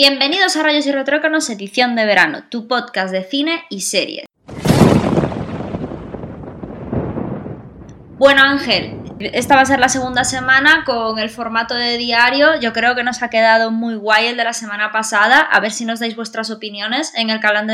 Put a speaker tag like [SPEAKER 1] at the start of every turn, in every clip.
[SPEAKER 1] Bienvenidos a Rayos y Retrócanos, edición de verano, tu podcast de cine y series. Bueno, Ángel, esta va a ser la segunda semana con el formato de diario. Yo creo que nos ha quedado muy guay el de la semana pasada. A ver si nos dais vuestras opiniones en el canal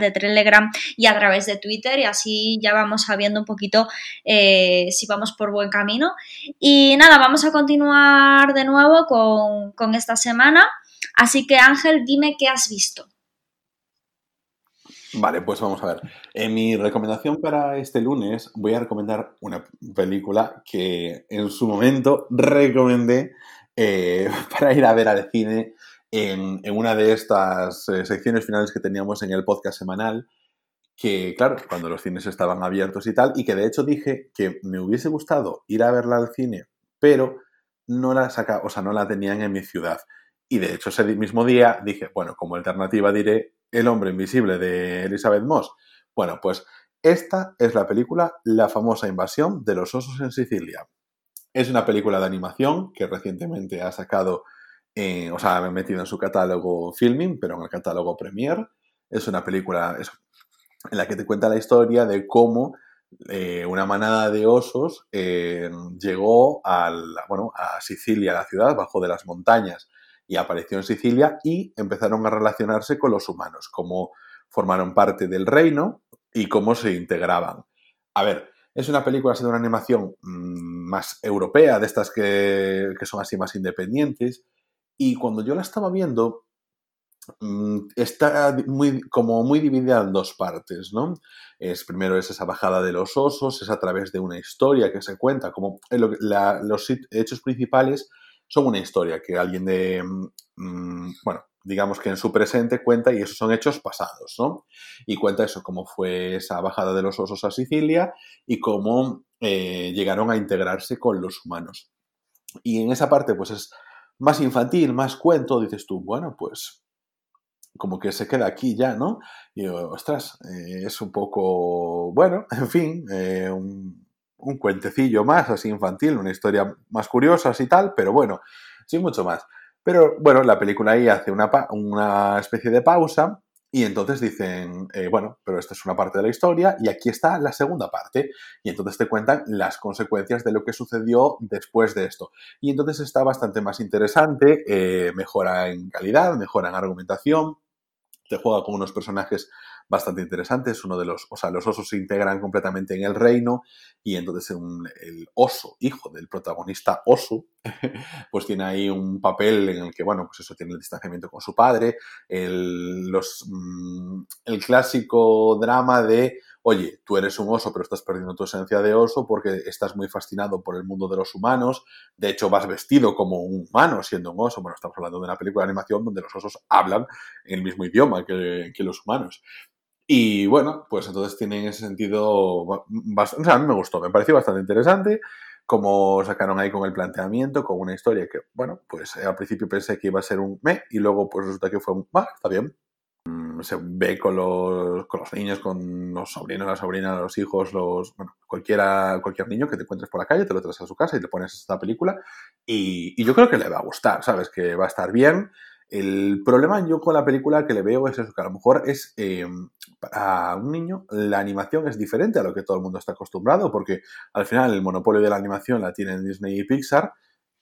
[SPEAKER 1] de, Telegram y a través de Twitter. Y así ya vamos sabiendo un poquito eh, si vamos por buen camino. Y nada, vamos a continuar de nuevo con, con esta semana. Así que Ángel, dime qué has visto.
[SPEAKER 2] Vale, pues vamos a ver. En mi recomendación para este lunes voy a recomendar una película que en su momento recomendé eh, para ir a ver al cine en, una de estas eh, secciones finales que teníamos en el podcast semanal, que claro, cuando los cines estaban abiertos y tal, y que de hecho dije que me hubiese gustado ir a verla al cine, pero no la saca, o sea, no la tenían en mi ciudad. Y de hecho ese mismo día dije, bueno, como alternativa diré El hombre invisible de Elizabeth Moss. Bueno, pues esta es la película La famosa invasión de los osos en Sicilia. Es una película de animación que recientemente ha sacado, eh, o sea, ha metido en su catálogo Filming, pero en el catálogo Premiere. Es una película en la que te cuenta la historia de cómo eh, una manada de osos eh, llegó bueno, a Sicilia, la ciudad, bajo de las montañas y apareció en Sicilia y empezaron a relacionarse con los humanos, cómo formaron parte del reino y cómo se integraban. A ver, es una película, de una animación mm, más europea, de estas que, son así más independientes, y cuando yo la estaba viendo, mm, está muy, como muy dividida en dos partes, ¿no? Es, primero es esa bajada de los osos, es a través de una historia que se cuenta, como los hechos principales son una historia que alguien de, mm, bueno, digamos que en su presente cuenta y esos son hechos pasados, ¿no? Y cuenta eso, cómo fue esa bajada de los osos a Sicilia y cómo eh, llegaron a integrarse con los humanos. Y en esa parte, pues es más infantil, más cuento, dices tú, bueno, pues como que se queda aquí ya, ¿no? Y ostras, eh, es un poco, bueno, en fin, eh, un cuentecillo más, así infantil, una historia más curiosa y tal, pero bueno, sin mucho más. Pero bueno, la película ahí hace una, una especie de pausa y entonces dicen, eh, bueno, pero esta es una parte de la historia y aquí está la segunda parte. Y entonces te cuentan las consecuencias de lo que sucedió después de esto. Y entonces está bastante más interesante, eh, mejora en calidad, mejora en argumentación, te juega con unos personajes bastante interesantes. Uno de los, o sea, los osos se integran completamente en el reino y entonces el oso, hijo del protagonista oso, pues tiene ahí un papel en el que, bueno, pues eso tiene el distanciamiento con su padre, el, los, mm, el clásico drama de oye, tú eres un oso, pero estás perdiendo tu esencia de oso porque estás muy fascinado por el mundo de los humanos. De hecho, vas vestido como un humano siendo un oso. Bueno, estamos hablando de una película de animación donde los osos hablan el mismo idioma que los humanos. Y bueno, pues entonces tiene en ese sentido, bastante, o sea, a mí me gustó, me pareció bastante interesante como sacaron ahí con el planteamiento, con una historia que, bueno, pues al principio pensé que iba a ser un me y luego pues resulta que fue un va, está bien. Mm, se ve con los, con los niños, con los sobrinos, la sobrina, los hijos, los, bueno, cualquiera, cualquier niño que te encuentres por la calle, te lo traes a su casa y te pones esta película y yo creo que le va a gustar, ¿sabes? Que va a estar bien el problema yo con la película que le veo es eso, que a lo mejor es em, para un niño la animación es diferente a lo que todo el mundo está acostumbrado, porque al final el monopolio de la animación la tienen Disney y Pixar,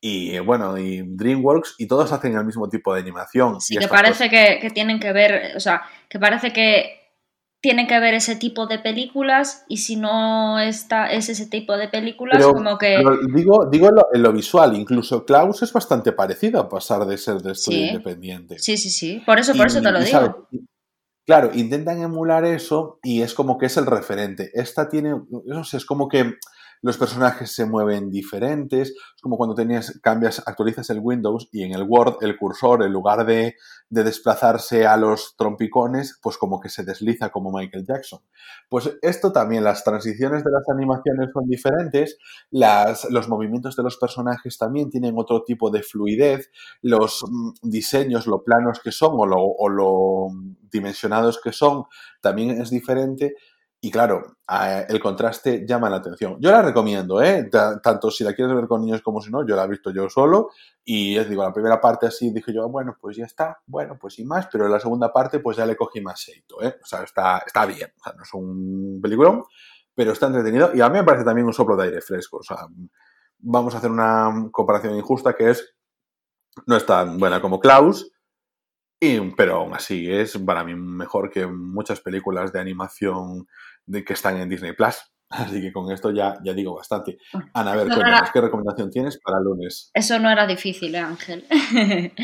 [SPEAKER 2] y bueno, y DreamWorks, y todos hacen el mismo tipo de animación.
[SPEAKER 1] Sí, que parece que, que, tienen que ver, o sea, que parece que tiene que ver ese tipo de películas y si no está, es ese tipo de películas, como que...
[SPEAKER 2] digo digo en lo, visual, incluso Klaus es bastante parecido a pasar de ser de estudio independiente.
[SPEAKER 1] Sí, sí, sí, por eso, por eso te lo digo.
[SPEAKER 2] Claro, intentan emular eso y es como que es el referente. Esta tiene, no sé, es como que los personajes se mueven diferentes. Es como cuando tenías, cambias, actualizas el Windows y en el Word el cursor, en lugar de, desplazarse a los trompicones, pues como que se desliza como Michael Jackson. Pues esto también, las transiciones de las animaciones son diferentes, las, los movimientos de los personajes también tienen otro tipo de fluidez, los mm, diseños, lo planos que son o lo, o lo dimensionados que son, también es diferente Y claro, el contraste llama la atención. Yo la recomiendo, ¿eh? Tanto si la quieres ver con niños como si no, yo la he visto yo solo. Y es digo, la primera parte así dije yo, bueno, pues ya está, bueno, pues sin más. Pero la segunda parte, pues ya le cogí más seito, ¿eh? O sea, está, está bien. O sea, no es un peliculón, pero está entretenido. Y a mí me parece también un soplo de aire fresco. O sea, vamos a hacer una comparación injusta que es, no es tan buena como Klaus, pero aún así es para mí mejor que muchas películas de animación de, que están en Disney Plus. Así que con esto ya, ya digo bastante. Ana, a ver, ¿qué recomendación tienes para el lunes?
[SPEAKER 1] Eso no era difícil, ¿eh, Ángel.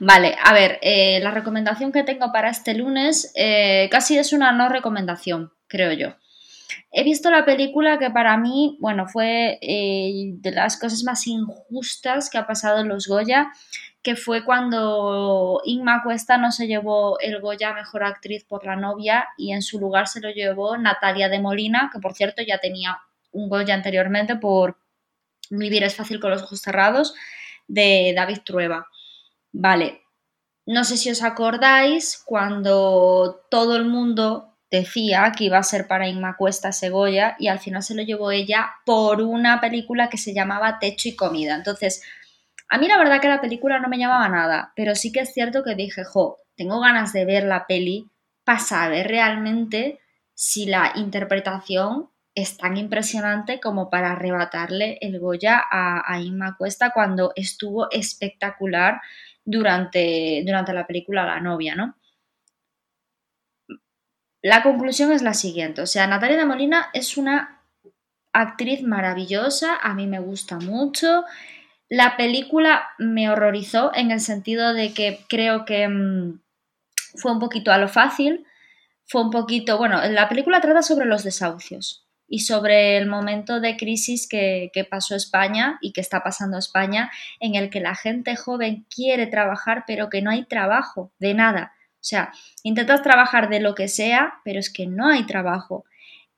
[SPEAKER 1] vale, a ver, eh, la recomendación que tengo para este lunes eh, casi es una no recomendación, creo yo. He visto la película que para mí, bueno, fue de las cosas más injustas que ha pasado en los Goya que fue cuando Inma Cuesta no se llevó el Goya Mejor Actriz por la novia y en su lugar se lo llevó Natalia de Molina, que por cierto ya tenía un Goya anteriormente por Vivir es fácil con los ojos cerrados, de David Trueba. Vale, no sé si os acordáis cuando todo el mundo decía que iba a ser para Inma Cuesta ese Goya y al final se lo llevó ella por una película que se llamaba Techo y Comida. Entonces, a mí la verdad que la película no me llamaba nada, pero sí que es cierto que dije, jo, tengo ganas de ver la peli para saber realmente si la interpretación es tan impresionante como para arrebatarle el Goya a, Inma Cuesta cuando estuvo espectacular durante, durante la película La novia, ¿no? La conclusión es la siguiente, o sea, Natalia de Molina es una actriz maravillosa, a mí me gusta mucho, la película me horrorizó en el sentido de que creo que mm, fue un poquito a lo fácil, fue un poquito, bueno, la película trata sobre los desahucios y sobre el momento de crisis que, que, pasó España y que está pasando España, en el que la gente joven quiere trabajar, pero que no hay trabajo de nada. O sea, intentas trabajar de lo que sea, pero es que no hay trabajo.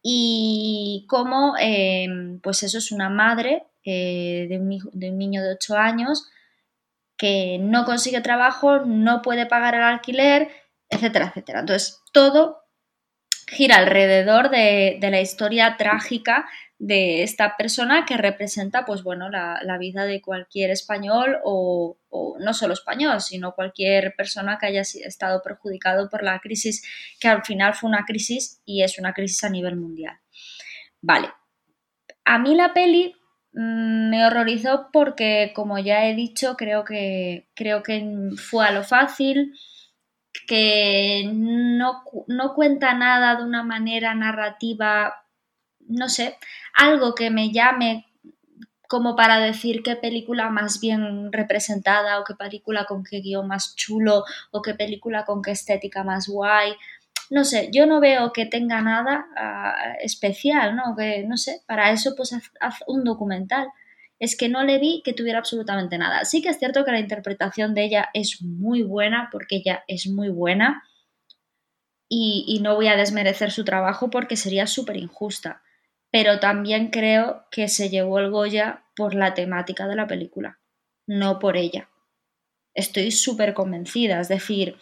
[SPEAKER 1] Y cómo, em, pues eso es una madre eh, de, un de un niño de 8 años que no consigue trabajo, no puede pagar el alquiler, etcétera, etcétera. Entonces, todo gira alrededor de, la historia trágica de esta persona que representa, pues bueno, la, vida de cualquier español o, o, no solo español, sino cualquier persona que haya estado perjudicado por la crisis, que al final fue una crisis y es una crisis a nivel mundial. Vale. A mí la peli Mm, me horrorizó porque, como ya he dicho, creo que, creo que fue a lo fácil, que no, no cuenta nada de una manera narrativa, no sé, algo que me llame como para decir qué película más bien representada o qué película con qué guion más chulo o qué película con qué estética más guay no sé, yo no veo que tenga nada ah, especial, ¿no? Que, no sé, para eso pues haz, un documental. Es que no le vi que tuviera absolutamente nada. Sí que es cierto que la interpretación de ella es muy buena, porque ella es muy buena, y, y no voy a desmerecer su trabajo porque sería súper injusta. Pero también creo que se llevó el Goya por la temática de la película, no por ella. Estoy súper convencida, es decir,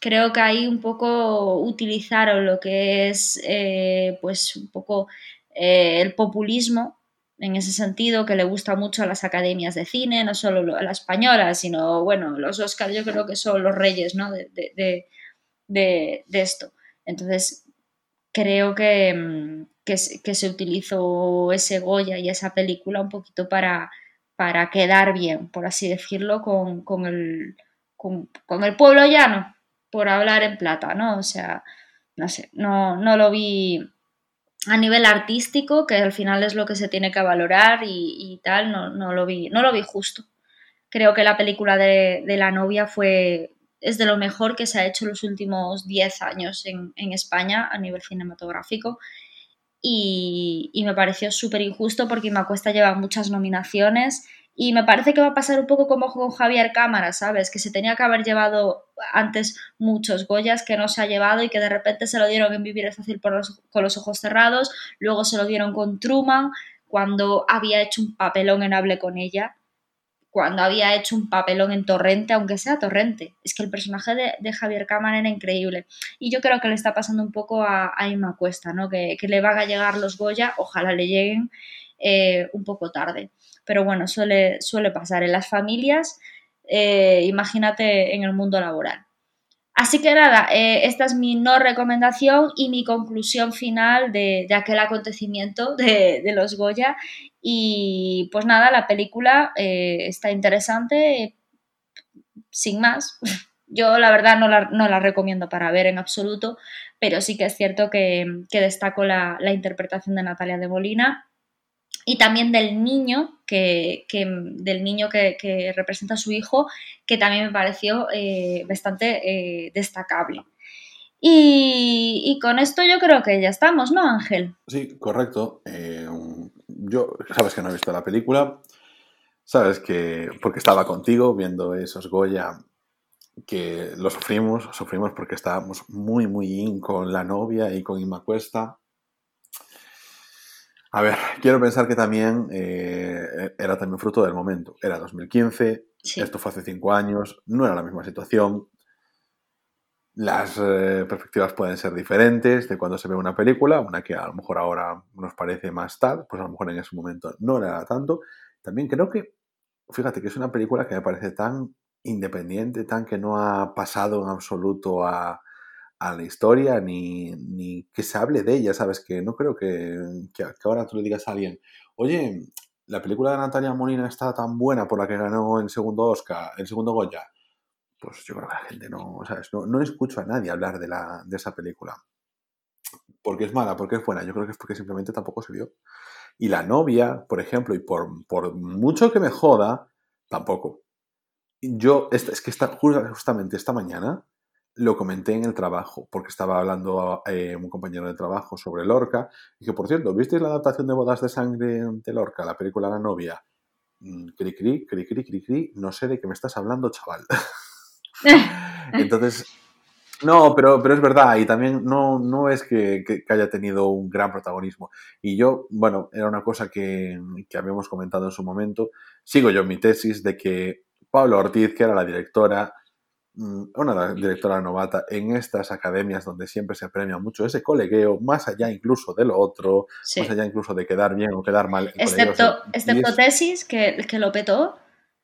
[SPEAKER 1] creo que ahí un poco utilizaron lo que es eh, pues un poco eh, el populismo en ese sentido que le gusta mucho a las academias de cine, no solo a la española, sino bueno, los Oscars yo creo que son los reyes ¿no? de, de, esto. Entonces, creo que, mm, que, se utilizó ese Goya y esa película un poquito para, para quedar bien, por así decirlo, con, con el, con, con el pueblo llano, por hablar en plata, ¿no? O sea, no sé, no, no lo vi a nivel artístico, que al final es lo que se tiene que valorar y, tal, no, no, lo vi, no lo vi justo. Creo que la película de, la novia fue, es de lo mejor que se ha hecho los últimos 10 años en, en España a nivel cinematográfico. Y, me pareció súper injusto porque me acuesta lleva muchas nominaciones y me parece que va a pasar un poco como con Javier Cámara, ¿sabes? Que se tenía que haber llevado antes muchos Goyas que no se ha llevado y que de repente se lo dieron en Vivir es fácil con los ojos cerrados, luego se lo dieron con Truman cuando había hecho un papelón en Hable con ella, cuando había hecho un papelón en Torrente, aunque sea Torrente. Es que el personaje de, Javier Cámara era increíble. Y yo creo que le está pasando un poco a, a Inma Cuesta, ¿no? Que, le van a llegar los Goya, ojalá le lleguen eh, un poco tarde. Pero bueno, suele, suele pasar en las familias, eh, imagínate en el mundo laboral. Así que nada, eh, esta es mi no recomendación y mi conclusión final de, aquel acontecimiento de, los Goya. Y pues nada, la película eh, está interesante, sin más. Yo la verdad no la, recomiendo para ver en absoluto, pero sí que es cierto que, destaco la, la interpretación de Natalia de Molina y también del niño que, del niño que, representa a su hijo, que también me pareció eh, bastante eh, destacable. Y, con esto yo creo que ya estamos, ¿no, Ángel?
[SPEAKER 2] Sí, correcto. Eh, yo, sabes que no he visto la película, sabes que, porque estaba contigo viendo esos Goya, que lo sufrimos, sufrimos porque estábamos muy, muy in con la novia y con Inma Cuesta a ver, quiero pensar que también eh, era también fruto del momento. Era 2015, esto fue hace cinco años, no era la misma situación. Las eh, perspectivas pueden ser diferentes de cuando se ve una película, una que a lo mejor ahora nos parece más tal, pues a lo mejor en ese momento no era tanto. También creo que, fíjate que es una película que me parece tan independiente, tan que no ha pasado en absoluto a, a la historia ni, ni, que se hable de ella, ¿sabes? Que no creo que, que, ahora tú le digas a alguien, oye, la película de Natalia Molina está tan buena por la que ganó el segundo Oscar, el segundo Goya. Pues yo creo que la gente no, ¿sabes? No, no escucho a nadie hablar de, la, de esa película. Porque es mala, porque es buena. Yo creo que es porque simplemente tampoco se vio. Y la novia, por ejemplo, y por, por mucho que me joda, tampoco. Yo, es que está, justamente esta mañana, lo comenté en el trabajo, porque estaba hablando eh, un compañero de trabajo sobre Lorca, y que, por cierto, ¿visteis la adaptación de Bodas de Sangre de Lorca, la película La novia? Mm, cri, cri, cri, cri, cri, cri, no sé de qué me estás hablando, chaval. Entonces, no, pero, pero es verdad, y también no, no es que, que, haya tenido un gran protagonismo. Y yo, bueno, era una cosa que, que habíamos comentado en su momento, sigo yo mi tesis de que Pablo Ortiz, que era la directora, una directora novata en estas academias donde siempre se premia mucho ese colegueo, más allá incluso de lo otro, más allá incluso de quedar bien o quedar mal.
[SPEAKER 1] Excepto, excepto tesis, que, que, lo petó.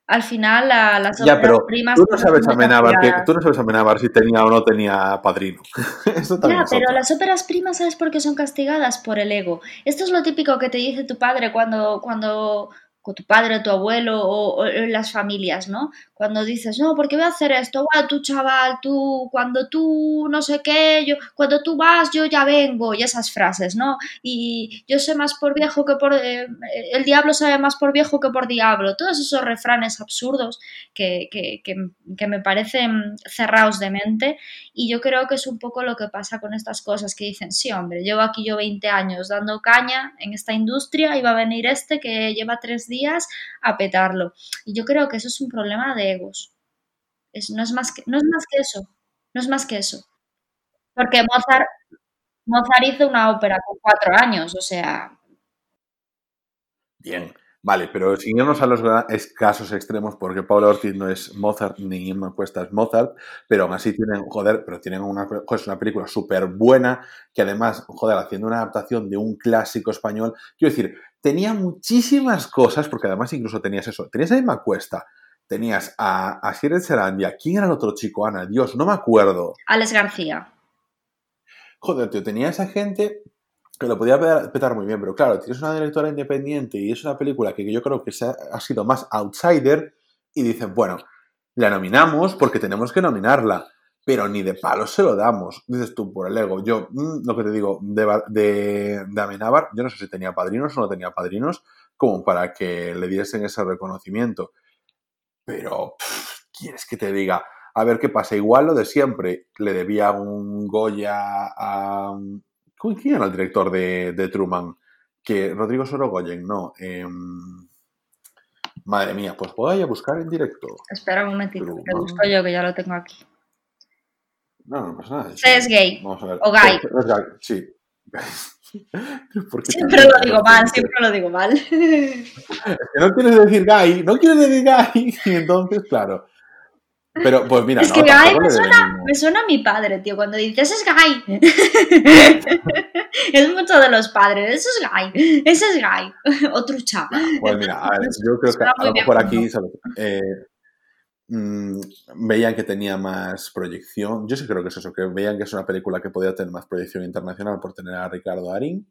[SPEAKER 1] Al final, la, las ya,
[SPEAKER 2] pero primas. Tú no sabes que, tú no sabes si tenía o no tenía padrino.
[SPEAKER 1] ya, pero las óperas primas, ¿sabes por qué son castigadas? Por el ego. Esto es lo típico que te dice tu padre cuando, cuando con tu padre, tu abuelo o, las familias, ¿no? Cuando dices, no, ¿por qué voy a hacer esto? Bueno, tú, chaval, tú, cuando tú no sé qué, yo, cuando tú vas, yo ya vengo, y esas frases, ¿no? Y yo sé más por viejo que por. Eh, el diablo sabe más por viejo que por diablo. Todos esos refranes absurdos que, que, que, me parecen cerrados de mente. Y yo creo que es un poco lo que pasa con estas cosas que dicen, sí, hombre, llevo aquí yo 20 años dando caña en esta industria y va a venir este que lleva tres días a petarlo. Y yo creo que eso es un problema de no, es más que, no es más que eso. No es más que eso. Porque Mozart, Mozart hizo una ópera con cuatro años, o sea.
[SPEAKER 2] Bien. Vale, pero sin irnos a los casos extremos, porque Pablo Ortiz no es Mozart ni Inma Cuesta es Mozart, pero aún así tienen, joder, pero tienen una, es una película súper buena, que además, joder, haciendo una adaptación de un clásico español, quiero decir, tenía muchísimas cosas, porque además incluso tenías eso, tenías a Inma Cuesta, tenías a, a Serandia, ¿quién era el otro chico, Ana? Dios, no me acuerdo.
[SPEAKER 1] Alex García.
[SPEAKER 2] Joder, tío, tenía esa gente que lo podía petar muy bien, pero claro, tienes una directora independiente y es una película que yo creo que ha sido más outsider y dicen, bueno, la nominamos porque tenemos que nominarla, pero ni de palo se lo damos, dices tú, por el ego. Yo, mm, lo que te digo, de, de, de Amenábar, yo no sé si tenía padrinos o no tenía padrinos, como para que le diesen ese reconocimiento. Pero, ¿quieres que te diga? A ver qué pasa. Igual lo de siempre. Le debía un Goya a, ¿Quién era el director de, Truman? Que Rodrigo Sorogoyen, no. Em, madre mía, pues voy a buscar en directo.
[SPEAKER 1] Espera un momentito, te busco yo que ya lo tengo aquí.
[SPEAKER 2] No, no pasa nada.
[SPEAKER 1] es gay. Vamos a ver. O gay.
[SPEAKER 2] sí.
[SPEAKER 1] Siempre lo digo mal, siempre lo digo mal.
[SPEAKER 2] No quieres decir gay, no quieres decir gay. Y entonces, claro. Pero, pues mira,
[SPEAKER 1] es que gay me suena, me suena, a mi padre, tío. Cuando dices es gay, es mucho de los padres. Eso es gay, ese es gay. Otro chapa.
[SPEAKER 2] Pues mira, a ver, yo creo que a lo mejor aquí, ¿sabes? Eh, Mm, veían que tenía más proyección. Yo sí creo que es eso, que veían que es una película que podía tener más proyección internacional por tener a Ricardo Arín.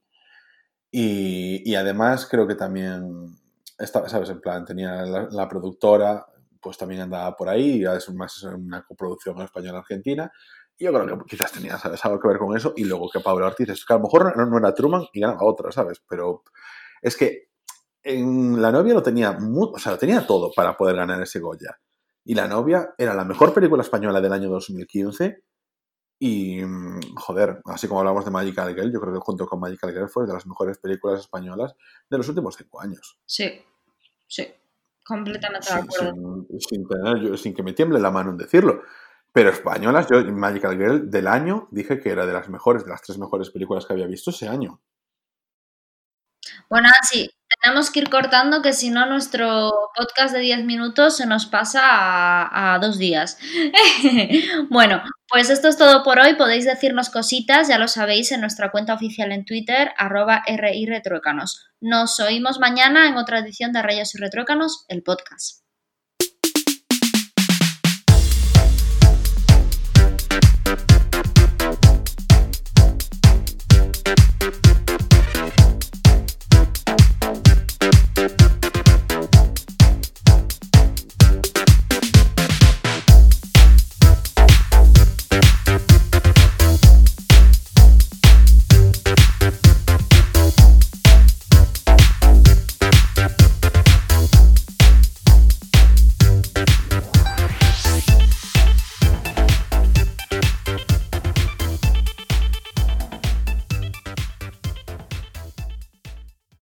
[SPEAKER 2] Y, además creo que también, estaba, ¿sabes? En plan, tenía la, productora, pues también andaba por ahí, y es más una coproducción española-argentina. Y yo creo que quizás tenía ¿sabes? algo que ver con eso. Y luego que Pablo Ortiz, es que a lo mejor no, era Truman y ganaba otra, ¿sabes? Pero es que en La novia lo tenía, o sea, lo tenía todo para poder ganar ese Goya. Y La novia era la mejor película española del año 2015. Y, joder, así como hablamos de Magical Girl, yo creo que junto con Magical Girl fue de las mejores películas españolas de los últimos cinco años.
[SPEAKER 1] Sí, sí, completamente de acuerdo.
[SPEAKER 2] Sin, sin, que me tiemble la mano en decirlo. Pero españolas, yo Magical Girl del año dije que era de las mejores, de las tres mejores películas que había visto ese año.
[SPEAKER 1] Bueno, sí, tenemos que ir cortando que si no nuestro podcast de 10 minutos se nos pasa a, dos días. bueno, pues esto es todo por hoy. Podéis decirnos cositas, ya lo sabéis, en nuestra cuenta oficial en Twitter, arroba RI Retruécanos. Nos oímos mañana en otra edición de Rayos y Retruécanos, el podcast.